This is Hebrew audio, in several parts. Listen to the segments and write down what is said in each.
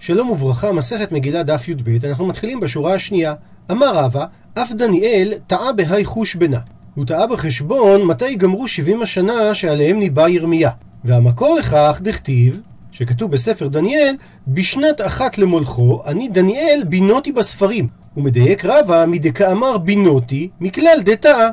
שלום וברכה, מסכת מגילה דף י"ב, אנחנו מתחילים בשורה השנייה. אמר רבא, אף דניאל טעה בהי חוש בנה. הוא טעה בחשבון מתי גמרו 70 השנה שעליהם ניבא ירמיה. והמקור לכך דכתיב, שכתוב בספר דניאל, בשנת אחת למולכו, אני דניאל בינותי בספרים. ומדייק רבא מדכאמר בינותי, מכלל דטעה.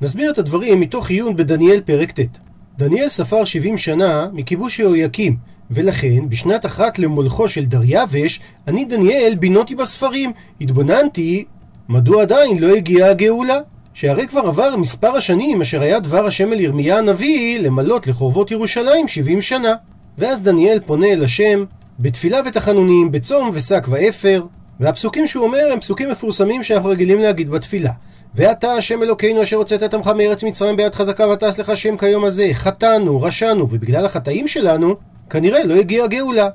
נסביר את הדברים מתוך עיון בדניאל פרק ט'. דניאל ספר 70 שנה מכיבוש יהויקים, ולכן בשנת אחת למולכו של דריווש, אני דניאל בינותי בספרים, התבוננתי מדוע עדיין לא הגיעה הגאולה. שהרי כבר עבר מספר השנים אשר היה דבר השם אל ירמיה הנביא למלות לחורבות ירושלים 70 שנה. ואז דניאל פונה אל השם בתפילה ותחנונים, בצום ושק ואפר, והפסוקים שהוא אומר הם פסוקים מפורסמים שאנחנו רגילים להגיד בתפילה. ואתה השם אלוקינו אשר הוצאת את עמך מארץ מצרים ביד חזקה ותעש לך שם כיום הזה, חטאנו, רשענו, ובגלל החטאים שלנו, כנראה לא הגיעה גאולה.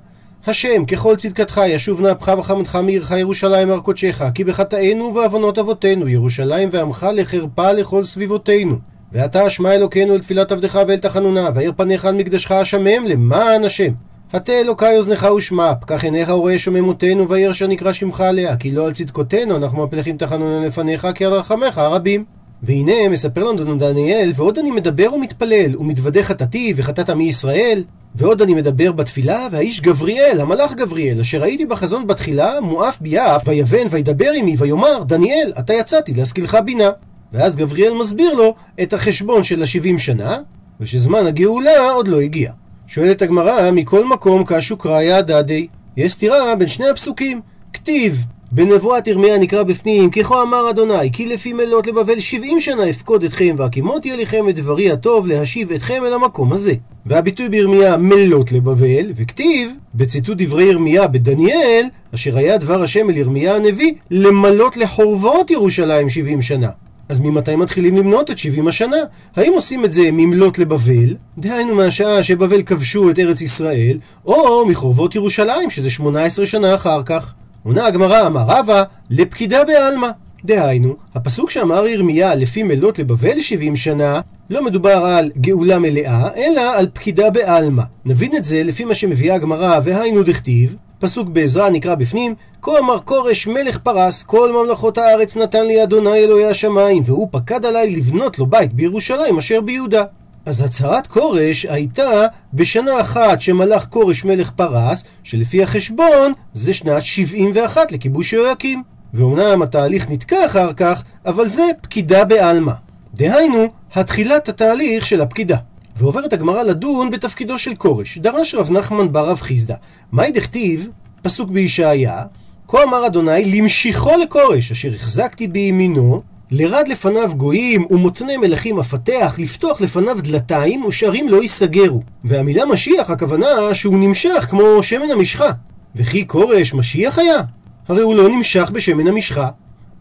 השם, ככל צדקתך, ישוב נא אפך וחמתך מעירך ירושלים הר קודשך, כי בחטאינו ובעוונות אבותינו, ירושלים ועמך לחרפה לכל סביבותינו. ואתה אשמע אלוקינו אל תפילת עבדך ואל תחנונה, ואיר פניך על מקדשך השמם למען השם. הטה אלוקי אוזנך ושמע, פקח עיניך ורואה שוממותנו, וירא אשר נקרא שמך עליה, כי לא על צדקותינו אנחנו מפלחים תחנונה לפניך, כי על רחמך הרבים. והנה מספר לנו דניאל, ועוד אני מדבר ומתפלל, ומתוודה חטאתי וחטאת עמי ישראל, ועוד אני מדבר בתפילה, והאיש גבריאל, המלאך גבריאל, אשר ראיתי בחזון בתחילה, מואף ביעף, ויבן וידבר עמי, ויאמר, דניאל, אתה יצאתי להשכילך בינה. ואז גבריאל מסביר לו את החשבון של השבעים שנה, ושזמן הגאולה עוד לא הגיע. שואלת הגמרא, מכל מקום קשו קראיה דדי. יש סתירה בין שני הפסוקים. כתיב, בנבואת ירמיה נקרא בפנים, ככה אמר אדוני, כי לפי מלות לבבל שבעים שנה אפקוד אתכם, והקימותי עליכם את דברי הטוב להשיב אתכם אל המקום הזה. והביטוי בירמיה מלות לבבל, וכתיב, בציטוט דברי ירמיה בדניאל, אשר היה דבר השם אל ירמיה הנביא, למלות לחורבות ירושלים שבעים שנה. אז ממתי מתחילים למנות את 70 השנה? האם עושים את זה ממלות לבבל, דהיינו מהשעה שבבל כבשו את ארץ ישראל, או מחורבות ירושלים, שזה 18 שנה אחר כך? עונה הגמרא, אמר רבא, לפקידה בעלמא. דהיינו, הפסוק שאמר ירמיה לפי מלות לבבל 70 שנה, לא מדובר על גאולה מלאה, אלא על פקידה בעלמא. נבין את זה לפי מה שמביאה הגמרא, והיינו דכתיב, פסוק בעזרא נקרא בפנים, כה אמר כורש מלך פרס, כל ממלכות הארץ נתן לי אדוני אלוהי השמיים, והוא פקד עליי לבנות לו בית בירושלים אשר ביהודה. אז הצהרת כורש הייתה בשנה אחת שמלך כורש מלך פרס, שלפי החשבון זה שנת 71 לכיבוש יהויקים. ואומנם התהליך נתקע אחר כך, אבל זה פקידה בעלמא. דהיינו, התחילת התהליך של הפקידה. ועוברת הגמרא לדון בתפקידו של כורש. דרש רב נחמן בר רב חיסדא. מאי דכתיב, פסוק בישעיה, כה אמר אדוני למשיכו לכורש, אשר החזקתי בימינו, לרד לפניו גויים ומותני מלכים אפתח, לפתוח לפניו דלתיים ושערים לא ייסגרו. והמילה משיח הכוונה שהוא נמשך כמו שמן המשחה. וכי כורש משיח היה? הרי הוא לא נמשך בשמן המשחה.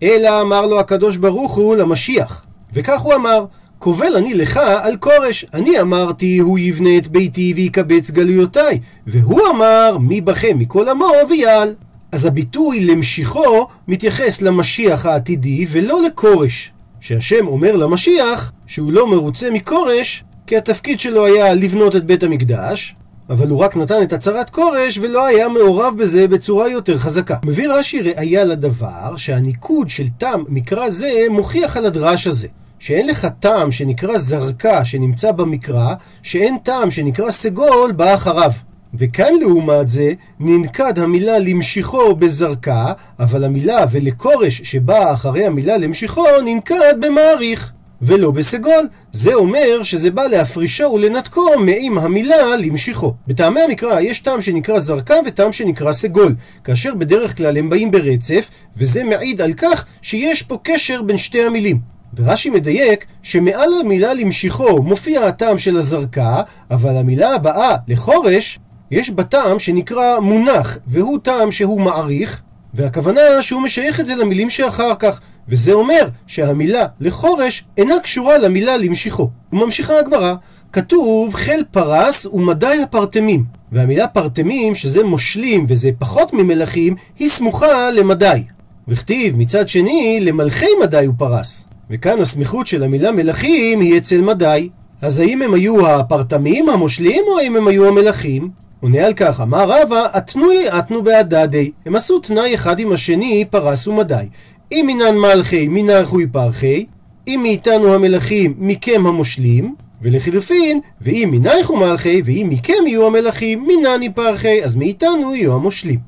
אלא אמר לו הקדוש ברוך הוא למשיח. וכך הוא אמר, קובל אני לך על כורש. אני אמרתי, הוא יבנה את ביתי ויקבץ גלויותיי. והוא אמר, מי בכם מכל עמו ויעל. אז הביטוי למשיכו מתייחס למשיח העתידי ולא לכורש. שהשם אומר למשיח שהוא לא מרוצה מכורש, כי התפקיד שלו היה לבנות את בית המקדש, אבל הוא רק נתן את הצהרת כורש ולא היה מעורב בזה בצורה יותר חזקה. מביא רש"י ראיה לדבר שהניקוד של תם מקרא זה מוכיח על הדרש הזה. שאין לך טעם שנקרא זרקה שנמצא במקרא, שאין טעם שנקרא סגול בא אחריו. וכאן לעומת זה ננקד המילה למשיכו בזרקה, אבל המילה ולכורש שבאה אחרי המילה למשיכו ננקד במעריך. ולא בסגול. זה אומר שזה בא להפרישו ולנתקו מעם המילה למשיכו. בטעמי המקרא יש טעם שנקרא זרקה וטעם שנקרא סגול, כאשר בדרך כלל הם באים ברצף, וזה מעיד על כך שיש פה קשר בין שתי המילים. ורש"י מדייק שמעל המילה למשיכו מופיע הטעם של הזרקה, אבל המילה הבאה, לחורש, יש בה טעם שנקרא מונח, והוא טעם שהוא מעריך, והכוונה שהוא משייך את זה למילים שאחר כך, וזה אומר שהמילה לחורש אינה קשורה למילה למשיכו. וממשיכה הגמרא, כתוב חיל פרס ומדי הפרטמים. והמילה פרטמים, שזה מושלים וזה פחות ממלכים, היא סמוכה למדי. וכתיב מצד שני, למלכי מדי הוא פרס. וכאן הסמיכות של המילה מלכים היא אצל מדי. אז האם הם היו הפרטמים המושלים או האם הם היו המלכים? עונה על כך, אמר רבא, אתנוי אתנו בהדדי. הם עשו תנאי אחד עם השני, פרס ומדי. אם מינן מלכי, מנערכוי פרחי, אם מאיתנו המלכים, מכם המושלים, ולחילופין, ואם מנייכו מלכי, ואם מכם יהיו המלכים, מנני פרחי, אז מאיתנו יהיו המושלים.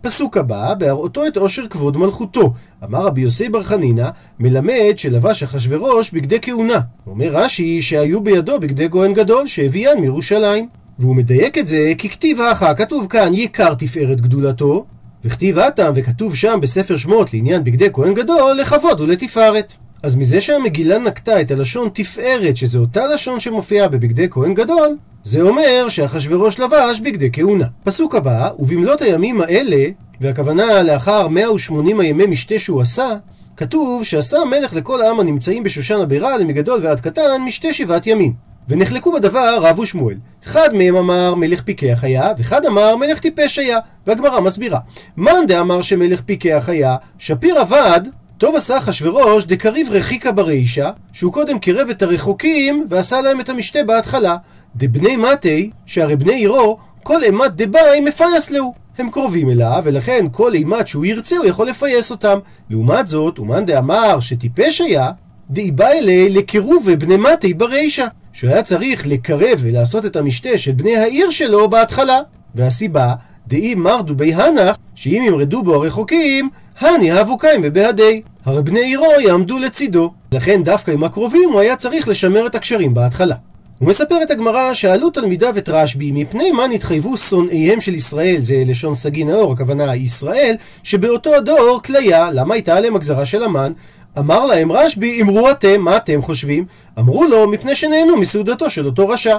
פסוק הבא, בהראותו את עושר כבוד מלכותו. אמר רבי יוסי בר חנינא, מלמד שלבש אחשורוש בגדי כהונה. אומר רש"י שהיו בידו בגדי כהן גדול, שהביאן מירושלים. והוא מדייק את זה כי כתיב האחר, כתוב כאן יקר תפארת גדולתו, וכתיב התם וכתוב שם בספר שמות לעניין בגדי כהן גדול, לכבוד ולתפארת. אז מזה שהמגילה נקטה את הלשון תפארת, שזה אותה לשון שמופיעה בבגדי כהן גדול, זה אומר שאחשוורוש לבש בגדי כהונה. פסוק הבא, ובמלאת הימים האלה, והכוונה לאחר 180 הימי משתה שהוא עשה, כתוב שעשה המלך לכל העם הנמצאים בשושן הבירה, למגדול ועד קטן, משתה שבעת ימים. ונחלקו בדבר רב ושמואל. אחד מהם אמר מלך פיקח היה, ואחד אמר מלך טיפש היה. והגמרא מסבירה. מאן דאמר שמלך פיקח היה, שפיר עבד, טוב עשה אחשורוש דקריב רחיקה ברישה, שהוא קודם קירב את הרחוקים ועשה להם את המשתה בהתחלה. דבני מתי, שהרי בני עירו, כל אימת דבאי מפייס להו. הם קרובים אליו, ולכן כל אימת שהוא ירצה הוא יכול לפייס אותם. לעומת זאת, אומן דאמר שטיפש היה, דאיבא אלי לקירובי בני מתי ברישה. שהוא היה צריך לקרב ולעשות את המשתה של בני העיר שלו בהתחלה. והסיבה, דאי מרדו בי הנח, שאם ימרדו בו הרחוקים, הני האבוקיים ובהדי. הרי בני עירו יעמדו לצידו. לכן דווקא עם הקרובים הוא היה צריך לשמר את הקשרים בהתחלה. ומספרת הגמרא שעלו תלמידיו את רשב"י מפני מה נתחייבו שונאיהם של ישראל, זה לשון סגי נאור, הכוונה ישראל, שבאותו הדור כליה, למה הייתה עליהם הגזרה של המן? אמר להם רשב"י, אמרו אתם, מה אתם חושבים? אמרו לו, מפני שנהנו מסעודתו של אותו רשע.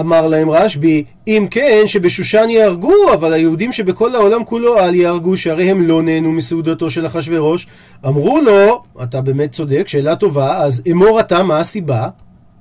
אמר להם רשב"י, אם כן, שבשושן יהרגו, אבל היהודים שבכל העולם כולו אל יהרגו, שהרי הם לא נהנו מסעודתו של אחשורוש. אמרו לו, אתה באמת צודק, שאלה טובה, אז אמור אתה מה הסיבה?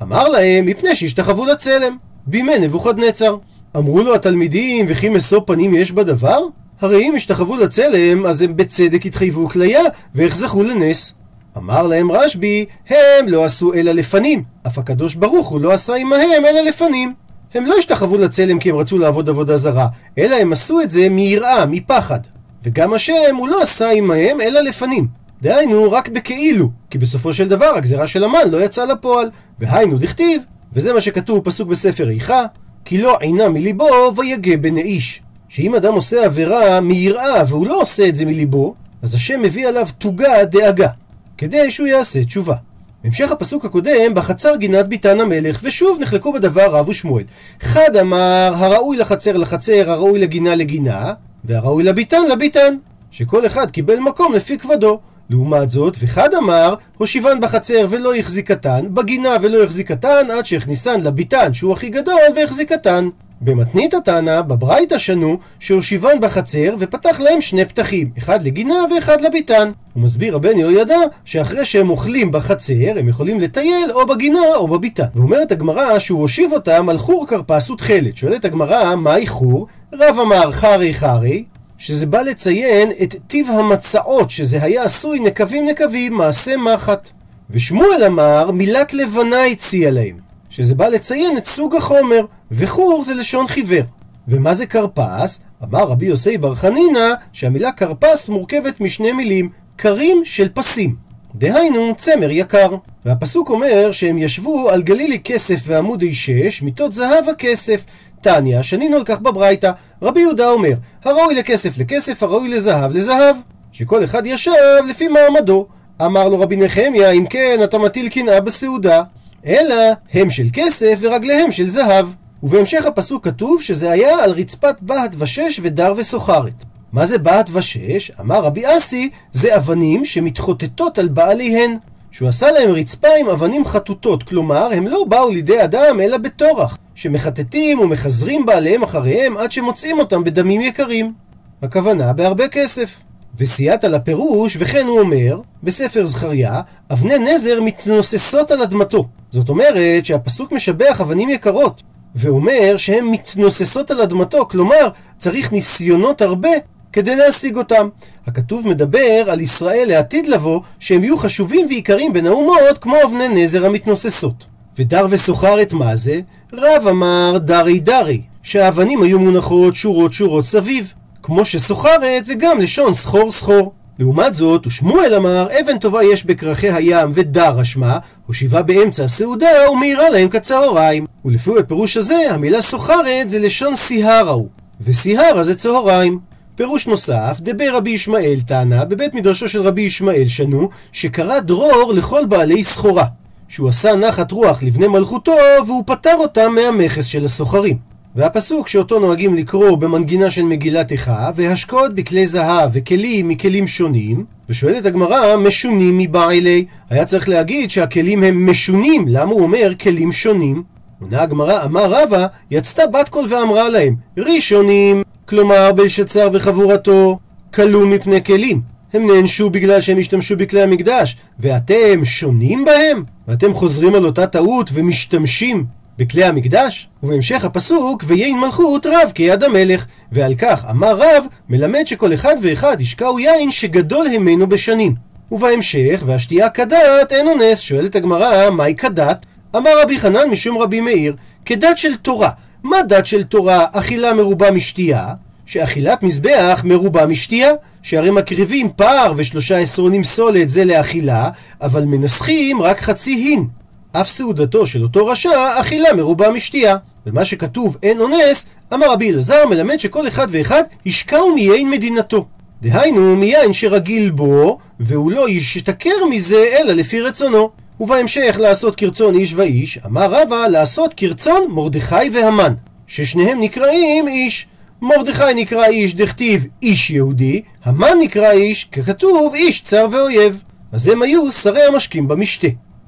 אמר להם, מפני שהשתחוו לצלם, בימי נבוכדנצר. אמרו לו התלמידים, וכי משוא פנים יש בדבר? הרי אם השתחוו לצלם, אז הם בצדק התחייבו כליה, ואיך זכו לנס. אמר להם רשב"י, הם לא עשו אלא לפנים, אף הקדוש ברוך הוא לא עשה עמהם אלא לפנים. הם לא השתחוו לצלם כי הם רצו לעבוד עבודה זרה, אלא הם עשו את זה מיראה, מפחד. וגם השם הוא לא עשה עמהם אלא לפנים. דהיינו, רק בכאילו, כי בסופו של דבר הגזרה של המן לא יצאה לפועל. והיינו דכתיב, וזה מה שכתוב פסוק בספר איכה, כי לא עינה מליבו ויגה בני איש. שאם אדם עושה עבירה מיראה והוא לא עושה את זה מליבו, אז השם מביא עליו תוגה דאגה. כדי שהוא יעשה תשובה. בהמשך הפסוק הקודם, בחצר גינת ביתן המלך, ושוב נחלקו בדבר רב ושמואל. אחד אמר, הראוי לחצר לחצר, הראוי לגינה לגינה, והראוי לביתן לביתן, שכל אחד קיבל מקום לפי כבודו. לעומת זאת, ואחד אמר, הושיבן בחצר ולא החזיקתן, בגינה ולא החזיקתן, עד שהכניסן לביתן שהוא הכי גדול והחזיקתן. במתנית התנא, בברייתא שנו, שהושיבן בחצר ופתח להם שני פתחים, אחד לגינה ואחד לביתן. הוא מסביר רבן יהוידע שאחרי שהם אוכלים בחצר, הם יכולים לטייל או בגינה או בביתן. ואומרת הגמרא שהוא הושיב אותם על חור כרפס ותכלת. שואלת הגמרא, מהי חור? רב אמר חרי חרי, שזה בא לציין את טיב המצעות, שזה היה עשוי נקבים נקבים, מעשה מחט. ושמואל אמר, מילת לבנה הציע להם. שזה בא לציין את סוג החומר, וחור זה לשון חיוור. ומה זה כרפס? אמר רבי יוסי בר חנינא שהמילה כרפס מורכבת משני מילים, קרים של פסים. דהיינו צמר יקר. והפסוק אומר שהם ישבו על גלילי כסף ועמודי שש, מיטות זהב הכסף. תניא, שנינו על כך בברייתא. רבי יהודה אומר, הראוי לכסף לכסף, הראוי לזהב לזהב. שכל אחד ישב לפי מעמדו. אמר לו רבי נחמיה, אם כן, אתה מטיל קנאה בסעודה. אלא הם של כסף ורגליהם של זהב. ובהמשך הפסוק כתוב שזה היה על רצפת בהת ושש ודר וסוחרת. מה זה בהת ושש? אמר רבי אסי, זה אבנים שמתחוטטות על בעליהן. שהוא עשה להם רצפה עם אבנים חטוטות, כלומר, הם לא באו לידי אדם אלא בטורח, שמחטטים ומחזרים בעליהם אחריהם עד שמוצאים אותם בדמים יקרים. הכוונה בהרבה כסף. וסייעת לפירוש, וכן הוא אומר, בספר זכריה, אבני נזר מתנוססות על אדמתו. זאת אומרת שהפסוק משבח אבנים יקרות, ואומר שהן מתנוססות על אדמתו, כלומר, צריך ניסיונות הרבה כדי להשיג אותם. הכתוב מדבר על ישראל לעתיד לבוא, שהם יהיו חשובים ויקרים בין האומות כמו אבני נזר המתנוססות. ודר וסוחרת מה זה? רב אמר דרי דרי, שהאבנים היו מונחות שורות שורות סביב. כמו שסוחרת זה גם לשון סחור סחור. לעומת זאת, ושמואל אמר, אבן טובה יש בכרכי הים ודרה שמה, הושיבה באמצע הסעודה ומאירה להם כצהריים. ולפי הפירוש הזה, המילה סוחרת זה לשון סיהרה הוא, וסיהרה זה צהריים. פירוש נוסף, דבר רבי ישמעאל תנא, בבית מדרשו של רבי ישמעאל שנו, שקרא דרור לכל בעלי סחורה. שהוא עשה נחת רוח לבני מלכותו, והוא פטר אותם מהמכס של הסוחרים. והפסוק שאותו נוהגים לקרוא במנגינה של מגילת איכה, והשקעות בכלי זהב וכלים מכלים שונים, ושואלת הגמרא, משונים מבעילי. היה צריך להגיד שהכלים הם משונים, למה הוא אומר כלים שונים? עונה הגמרא, אמר רבא, יצתה בת קול ואמרה להם, ראשונים, כלומר בלשצר וחבורתו, כלו מפני כלים. הם נענשו בגלל שהם השתמשו בכלי המקדש, ואתם שונים בהם? ואתם חוזרים על אותה טעות ומשתמשים בכלי המקדש? ובהמשך הפסוק, ויין מלכות רב כיד המלך. ועל כך אמר רב, מלמד שכל אחד ואחד ישקעו יין שגדול ממנו בשנים. ובהמשך, והשתייה כדת אין אונס, שואלת הגמרא, מהי כדת? אמר רבי חנן משום רבי מאיר, כדת של תורה. מה דת של תורה אכילה מרובה משתייה? שאכילת מזבח מרובה משתייה, שהרי מקריבים פער ושלושה עשרונים סולת זה לאכילה, אבל מנסחים רק חצי הין. אף סעודתו של אותו רשע אכילה מרובה משתייה. ומה שכתוב אין אונס, אמר רבי אלעזר מלמד שכל אחד ואחד ישקעו מיין מדינתו. דהיינו מיין שרגיל בו, והוא לא ישתכר מזה אלא לפי רצונו. ובהמשך לעשות כרצון איש ואיש, אמר רבא לעשות כרצון מרדכי והמן, ששניהם נקראים איש. מרדכי נקרא איש דכתיב איש יהודי, המן נקרא איש ככתוב איש צר ואויב. אז הם היו שרי המשקים במשתה.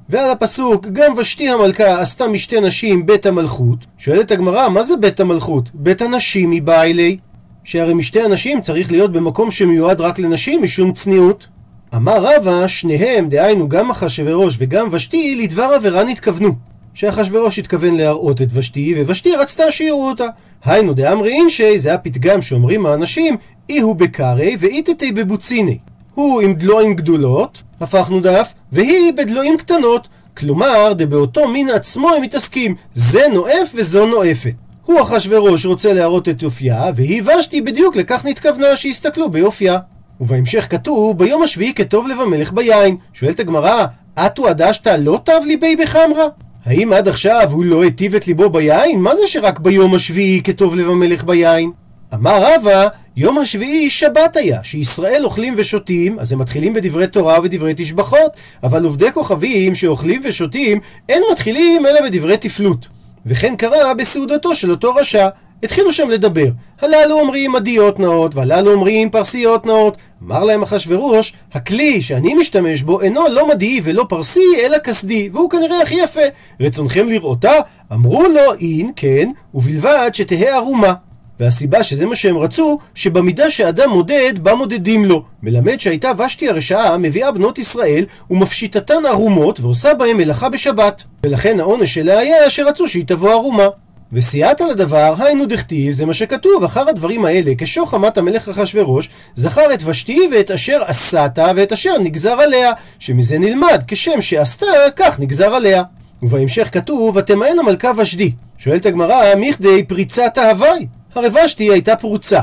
ועל הפסוק, גם ושתי המלכה עשתה משתי נשים בית המלכות, שואלת הגמרא, מה זה בית המלכות? בית הנשים מבא אלי. שהרי משתי הנשים צריך להיות במקום שמיועד רק לנשים משום צניעות. אמר רבא, שניהם, דהיינו גם אחשוורוש וגם ושתי, לדבר עבירה נתכוונו. שאחשוורוש התכוון להראות את ושתי, וושתי רצתה שיראו אותה. היינו דאמרי אינשי, זה הפתגם שאומרים האנשים, אי הוא בקרי ואיתתי בבוציני. הוא עם דלויים גדולות, הפכנו דף, והיא בדלויים קטנות. כלומר, דבאותו מין עצמו הם מתעסקים, זה נואף וזו נואפת. הוא אחשוורוש רוצה להראות את יופייה, והיא ושתי בדיוק לכך נתכוונה שיסתכלו ביופייה. ובהמשך כתוב, ביום השביעי כטוב לב המלך ביין. שואלת הגמרא, אטו עדשת לא טב ליבי בחמרה? האם עד עכשיו הוא לא היטיב את ליבו ביין? מה זה שרק ביום השביעי כטוב לב המלך ביין? אמר רבא, יום השביעי שבת היה, שישראל אוכלים ושותים, אז הם מתחילים בדברי תורה ודברי תשבחות, אבל עובדי כוכבים שאוכלים ושותים, אין מתחילים אלא בדברי תפלות. וכן קרה בסעודתו של אותו רשע. התחילו שם לדבר. הללו אומרים עדיות נאות, והללו אומרים פרסיות נאות. אמר להם אחשורוש, הכלי שאני משתמש בו אינו לא מדעי ולא פרסי, אלא כסדי, והוא כנראה הכי יפה. רצונכם לראותה? אמרו לו, אין, כן, ובלבד שתהא ערומה. והסיבה שזה מה שהם רצו, שבמידה שאדם מודד, בה מודדים לו. מלמד שהייתה ושתי הרשעה מביאה בנות ישראל ומפשיטתן ערומות ועושה בהם מלאכה בשבת. ולכן העונש שלה היה שרצו שהיא תבוא ערומה. וסייעת לדבר, היינו דכתיב, זה מה שכתוב, אחר הדברים האלה, כשוך חמת המלך אחשורוש, זכר את ושתי ואת אשר עשת ואת אשר נגזר עליה, שמזה נלמד, כשם שעשתה, כך נגזר עליה. ובהמשך כתוב, ותמאן המלכה ושדי. שואלת הגמרא, מכדי פריצת ההווי. הרי ושתי הייתה פרוצה.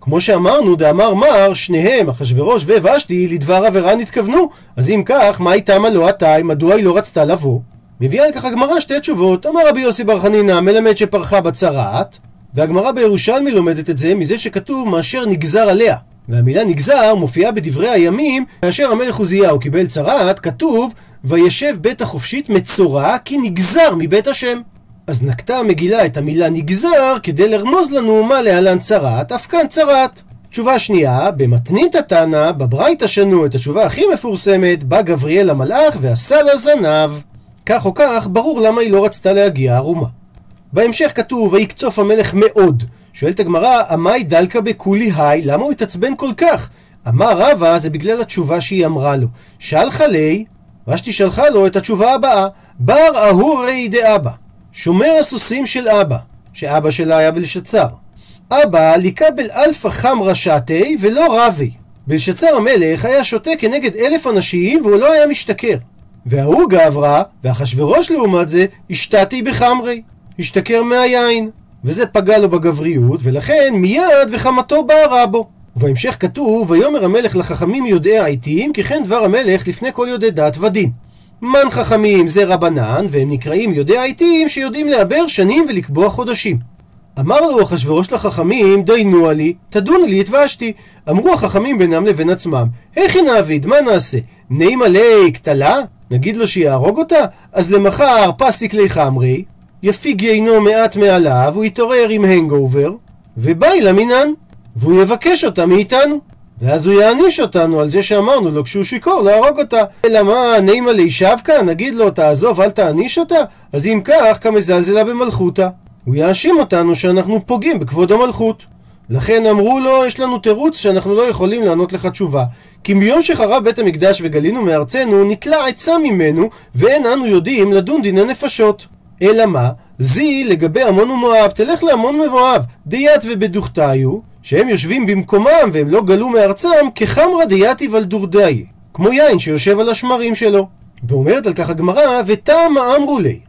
כמו שאמרנו, דאמר מר, שניהם, אחשורוש וושתי, לדבר עבירה נתכוונו. אז אם כך, מה איתם הלא עתי, מדוע היא לא רצתה לבוא? מביאה על כך הגמרא שתי תשובות. אמר רבי יוסי בר חנינא, מלמד שפרחה בצרעת, והגמרא בירושלמי לומדת את זה מזה שכתוב מאשר נגזר עליה. והמילה נגזר מופיעה בדברי הימים, כאשר המלך עוזיהו קיבל צרעת, כתוב וישב בית החופשית מצורע כי נגזר מבית השם. אז נקטה המגילה את המילה נגזר כדי לרמוז לנו מה להלן צרעת, אף כאן צרעת. תשובה שנייה, במתנית התנא, בברייתא שנו את התשובה הכי מפורסמת, בא גבריאל המלאך ועשה לה זנב. כך או כך, ברור למה היא לא רצתה להגיע ערומה. בהמשך כתוב, ויקצף המלך מאוד. שואלת הגמרא, אמאי דלקה ביה כולי האי, למה הוא התעצבן כל כך? אמר רבא, זה בגלל התשובה שהיא אמרה לו. שלחה ליה, ושתי שלחה לו את התשובה הבאה, בר אהורייריה דאבא. שומר הסוסים של אבא, שאבא שלה היה בלשאצר. אבא לקבל אלפא חמרא שתי ולא רוי. בלשאצר המלך היה שותה כנגד אלף אנשים והוא לא היה משתכר. וההוא גברא, ואחשורוש לעומת זה, השתתי בחמרי. השתכר מהיין. וזה פגע לו בגבריות, ולכן מיד וחמתו בערה בו. ובהמשך כתוב, ויאמר המלך לחכמים יודעי העיתים, כי כן דבר המלך לפני כל יודעי דת ודין. מן חכמים זה רבנן, והם נקראים יודעי העיתים שיודעים לעבר שנים ולקבוע חודשים. אמר לו אחשורוש לחכמים, דיינו עלי, תדוני לי את ושתי. אמרו החכמים בינם לבין עצמם, היכי נעביד, מה נעשה? נימא ליה קטלה? נגיד לו שיהרוג אותה? אז למחר פסיק ליה חמריה, יפיג יינו מעט מעליו, הוא יתעורר עם hangover, ובעי לה מינן, והוא יבקש אותה מאיתנו. ואז הוא יעניש אותנו על זה שאמרנו לו כשהוא שיכור להרוג אותה. אלא מה, נימא ליה שבקה? נגיד לו תעזוב אל תעניש אותה? אז אם כך, קמזלזלה במלכותה. הוא יאשים אותנו שאנחנו פוגעים בכבוד המלכות. לכן אמרו לו, יש לנו תירוץ שאנחנו לא יכולים לענות לך תשובה. כי מיום שחרב בית המקדש וגלינו מארצנו, נתלה עצה ממנו, ואין אנו יודעים לדון דיני נפשות. אלא מה? זי לגבי עמון ומואב, תלך לעמון ומואב, דיית ובדוכתיו, שהם יושבים במקומם והם לא גלו מארצם, כחמרא דייתי ולדורדאי, כמו יין שיושב על השמרים שלו. ואומרת על כך הגמרא, ותמה אמרו לי.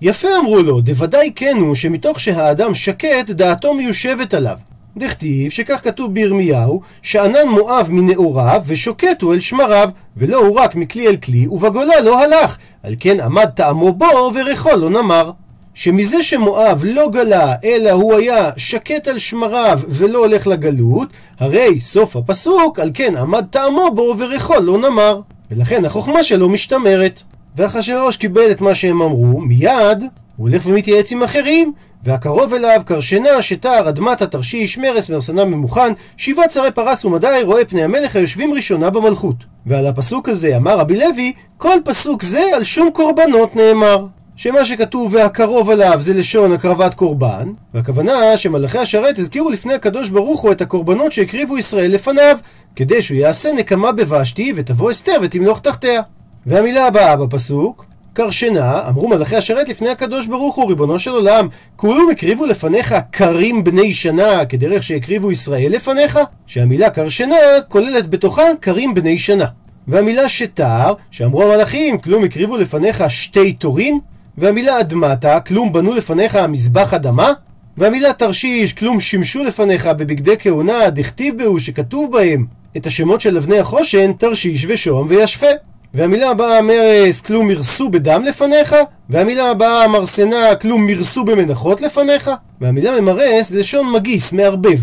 יפה אמרו לו, דוודאי כן הוא שמתוך שהאדם שקט, דעתו מיושבת עליו. דכתיב שכך כתוב בירמיהו, שענן מואב מנעוריו ושוקט הוא אל שמריו, ולא הוא רק מכלי אל כלי, ובגולה לא הלך, על כן עמד טעמו בו וריחו לא נמר. שמזה שמואב לא גלה, אלא הוא היה שקט על שמריו ולא הולך לגלות, הרי סוף הפסוק, על כן עמד טעמו בו וריחו לא נמר. ולכן החוכמה שלו משתמרת. ואחשוורוש קיבל את מה שהם אמרו, מיד הוא הולך ומתייעץ עם אחרים, והקרוב אליו קרשנה שתר אדמת התרשיש מרס מרסנה ממוכן שבעה צרי פרס ומדי רואה פני המלך היושבים ראשונה במלכות ועל הפסוק הזה אמר רבי לוי כל פסוק זה על שום קורבנות נאמר שמה שכתוב והקרוב עליו זה לשון הקרבת קורבן והכוונה שמלאכי השרת הזכירו לפני הקדוש ברוך הוא את הקורבנות שהקריבו ישראל לפניו כדי שהוא יעשה נקמה בבשתי ותבוא אסתר ותמלוך תחתיה והמילה הבאה בפסוק קרשנה, אמרו מלאכי השרת לפני הקדוש ברוך הוא, ריבונו של עולם, כולם הקריבו לפניך קרים בני שנה, כדרך שהקריבו ישראל לפניך? שהמילה קרשנה כוללת בתוכה קרים בני שנה. והמילה שתר, שאמרו המלאכים, כלום הקריבו לפניך שתי תורין? והמילה אדמתה, כלום בנו לפניך מזבח אדמה? והמילה תרשיש, כלום שימשו לפניך בבגדי כהונה, דכתיב בהו, שכתוב בהם את השמות של אבני החושן, תרשיש ושום וישפה. והמילה הבאה מרס, כלום מרסו בדם לפניך, והמילה הבאה מרסנה, כלום מרסו במנחות לפניך, והמילה ממרס, לשון מגיס, מערבב.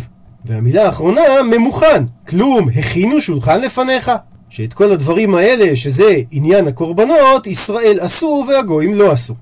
והמילה האחרונה, ממוכן, כלום הכינו שולחן לפניך. שאת כל הדברים האלה, שזה עניין הקורבנות, ישראל עשו והגויים לא עשו.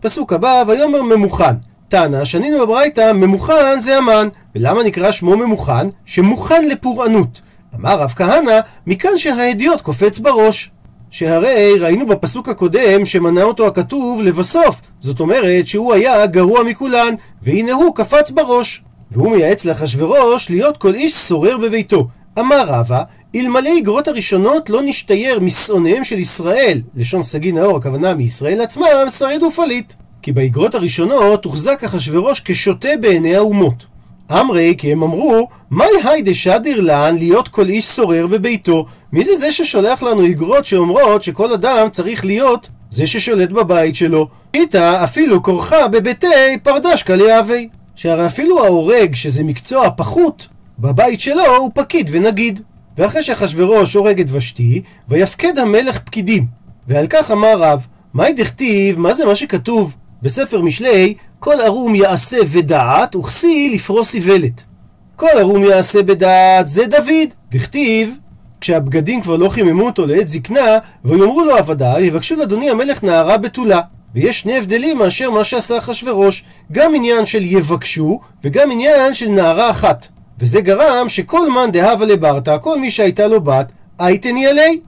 פסוק הבא, ויאמר ממוכן. טענה, שנינו בברייתא, ממוכן זה המן. ולמה נקרא שמו ממוכן? שמוכן לפורענות. אמר רב כהנא, מכאן שהאדיוט קופץ בראש. שהרי ראינו בפסוק הקודם שמנה אותו הכתוב לבסוף, זאת אומרת שהוא היה גרוע מכולן, והנה הוא קפץ בראש. והוא מייעץ לאחשוורוש להיות כל איש שורר בביתו. אמר רבא, אלמלא איגרות הראשונות לא נשתייר משונאיהם של ישראל, לשון סגי נאור, הכוונה מישראל עצמם, שריד ופליט. כי באיגרות הראשונות הוחזק אחשוורוש כשוטה בעיני האומות. אמרי, כי הם אמרו, מהי היי דשדיר לן להיות כל איש שורר בביתו? מי זה זה ששולח לנו איגרות שאומרות שכל אדם צריך להיות זה ששולט בבית שלו? איתה אפילו כורחה בביתי פרדש קליאבי. שהרי אפילו ההורג, שזה מקצוע פחות, בבית שלו הוא פקיד ונגיד. ואחרי שאחשוורוש הורג את ושתי, ויפקד המלך פקידים. ועל כך אמר רב, מהי דכתיב, מה זה מה שכתוב בספר משלי, כל ערום יעשה ודעת, וכסי לפרוס איוולת. כל ערום יעשה בדעת, זה דוד. דכתיב, כשהבגדים כבר לא חיממו אותו לעת זקנה, ויאמרו לו עבדיו, יבקשו לאדוני המלך נערה בתולה. ויש שני הבדלים מאשר מה שעשה אחשורוש, גם עניין של יבקשו, וגם עניין של נערה אחת. וזה גרם שכל מאן דהבה לברתא, כל מי שהייתה לו בת, הייתני עלי.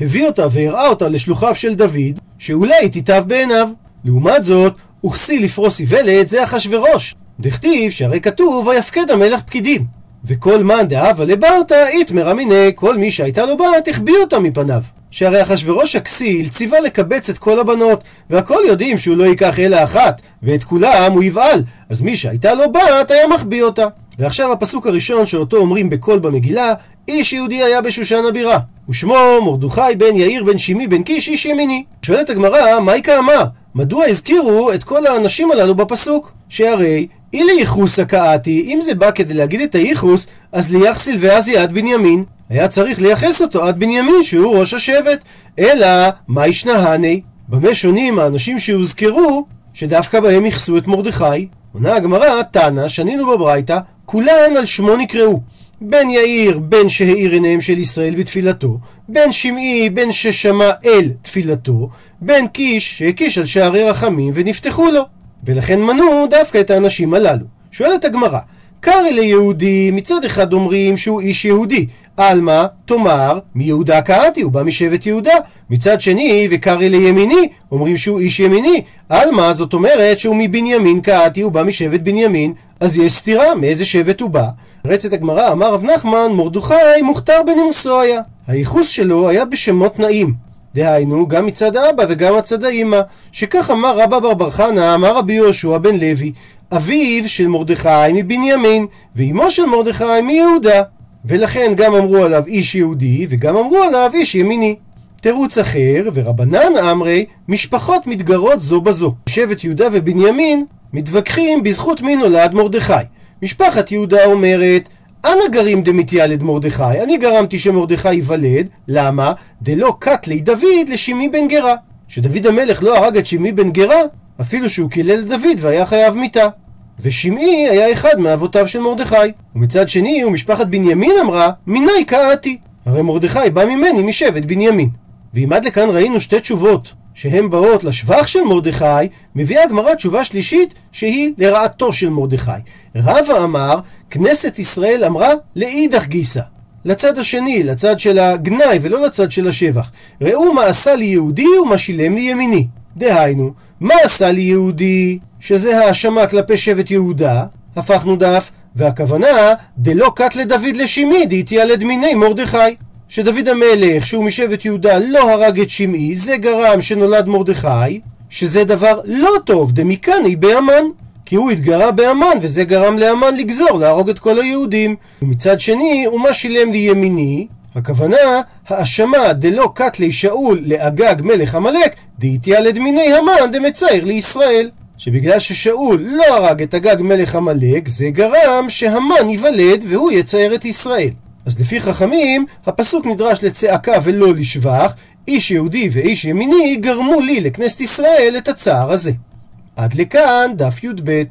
הביא אותה והראה אותה לשלוחיו של דוד, שאולי תיטב בעיניו. לעומת זאת, וכסי לפרוס איוולת זה אחשורוש. דכתיב שהרי כתוב ויפקד המלך פקידים. וכל מאן דאבה לברתא איתמר אמיני, כל מי שהייתה לו בת החביא אותה מפניו. שהרי אחשורוש הכסיל ציווה לקבץ את כל הבנות, והכל יודעים שהוא לא ייקח אלא אחת, ואת כולם הוא יבעל, אז מי שהייתה לו בת היה מחביא אותה. ועכשיו הפסוק הראשון שאותו אומרים בקול במגילה, איש יהודי היה בשושן הבירה, ושמו מרדכי בן יאיר בן שימי בן קיש איש ימיני. שואלת הגמרא, מהי כאמר? מדוע הזכירו את כל האנשים הללו בפסוק? שהרי אילי ייחוסא קאתי, אם זה בא כדי להגיד את הייחוס, אז ליחסיל ואזי עד בנימין. היה צריך לייחס אותו עד בנימין, שהוא ראש השבט. אלא, מה ישנהני? במה שונים האנשים שהוזכרו, שדווקא בהם ייחסו את מרדכי? עונה הגמרא, תנא, שנינו בברייתא, כולן על שמו נקראו. בן יאיר, בן שהאיר עיניהם של ישראל בתפילתו, בן שמעי, בן ששמע אל תפילתו, בן קיש, שהקיש על שערי רחמים ונפתחו לו. ולכן מנו דווקא את האנשים הללו. שואלת הגמרא, קרא ליהודי, מצד אחד אומרים שהוא איש יהודי, עלמא, תאמר, מיהודה קראתי, הוא בא משבט יהודה. מצד שני, וקרא לימיני, אומרים שהוא איש ימיני. עלמא, זאת אומרת שהוא מבנימין קראתי, הוא בא משבט בנימין. אז יש סתירה, מאיזה שבט הוא בא. רצת הגמרא, אמר רב נחמן, מרדכי מוכתר בנימוסו היה. הייחוס שלו היה בשמות נעים. דהיינו, גם מצד האבא וגם מצד האמא. שכך אמר רבא בר בר חנא, אמר רבי יהושע בן לוי, אביו של מרדכי מבנימין, ואימו של מרדכי מיהודה. ולכן גם אמרו עליו איש יהודי, וגם אמרו עליו איש ימיני. תירוץ אחר, ורבנן אמרי, משפחות מתגרות זו בזו. שבט יהודה ובנימין מתווכחים בזכות מי נולד מרדכי. משפחת יהודה אומרת, אנא גרים דמתיילד מרדכי, אני גרמתי שמרדכי ייוולד, למה? דלא קטלי דוד לשימי בן גרה. שדוד המלך לא הרג את שימי בן גרה, אפילו שהוא קילל את דוד והיה חייב מיתה. ושמעי היה אחד מאבותיו של מרדכי. ומצד שני, ומשפחת בנימין אמרה, מיני קאתי. הרי מרדכי בא ממני משבט בנימין. ואם עד לכאן ראינו שתי תשובות שהן באות לשבח של מרדכי, מביאה הגמרא תשובה שלישית שהיא לרעתו של מרדכי. רבא אמר, כנסת ישראל אמרה לאידך גיסא. לצד השני, לצד של הגנאי ולא לצד של השבח. ראו מה עשה לי יהודי ומה שילם לי ימיני. דהיינו, מה עשה לי יהודי, שזה האשמה כלפי שבט יהודה, הפכנו דף, והכוונה, דלא קט לדוד לשימי, דהתיילד מיני מרדכי. שדוד המלך, שהוא משבט יהודה, לא הרג את שמעי, זה גרם שנולד מרדכי, שזה דבר לא טוב, דמיקני בהמן. כי הוא התגרה בהמן, וזה גרם להמן לגזור, להרוג את כל היהודים. ומצד שני, ומה שילם לי ימיני? הכוונה, האשמה דלא קטלי שאול לאגג מלך עמלק, דהתיילד מיני המן דמצייר לישראל. שבגלל ששאול לא הרג את אגג מלך עמלק, זה גרם שהמן ייוולד והוא יצייר את ישראל. אז לפי חכמים, הפסוק נדרש לצעקה ולא לשבח, איש יהודי ואיש ימיני גרמו לי, לכנסת ישראל, את הצער הזה. עד לכאן דף י"ב.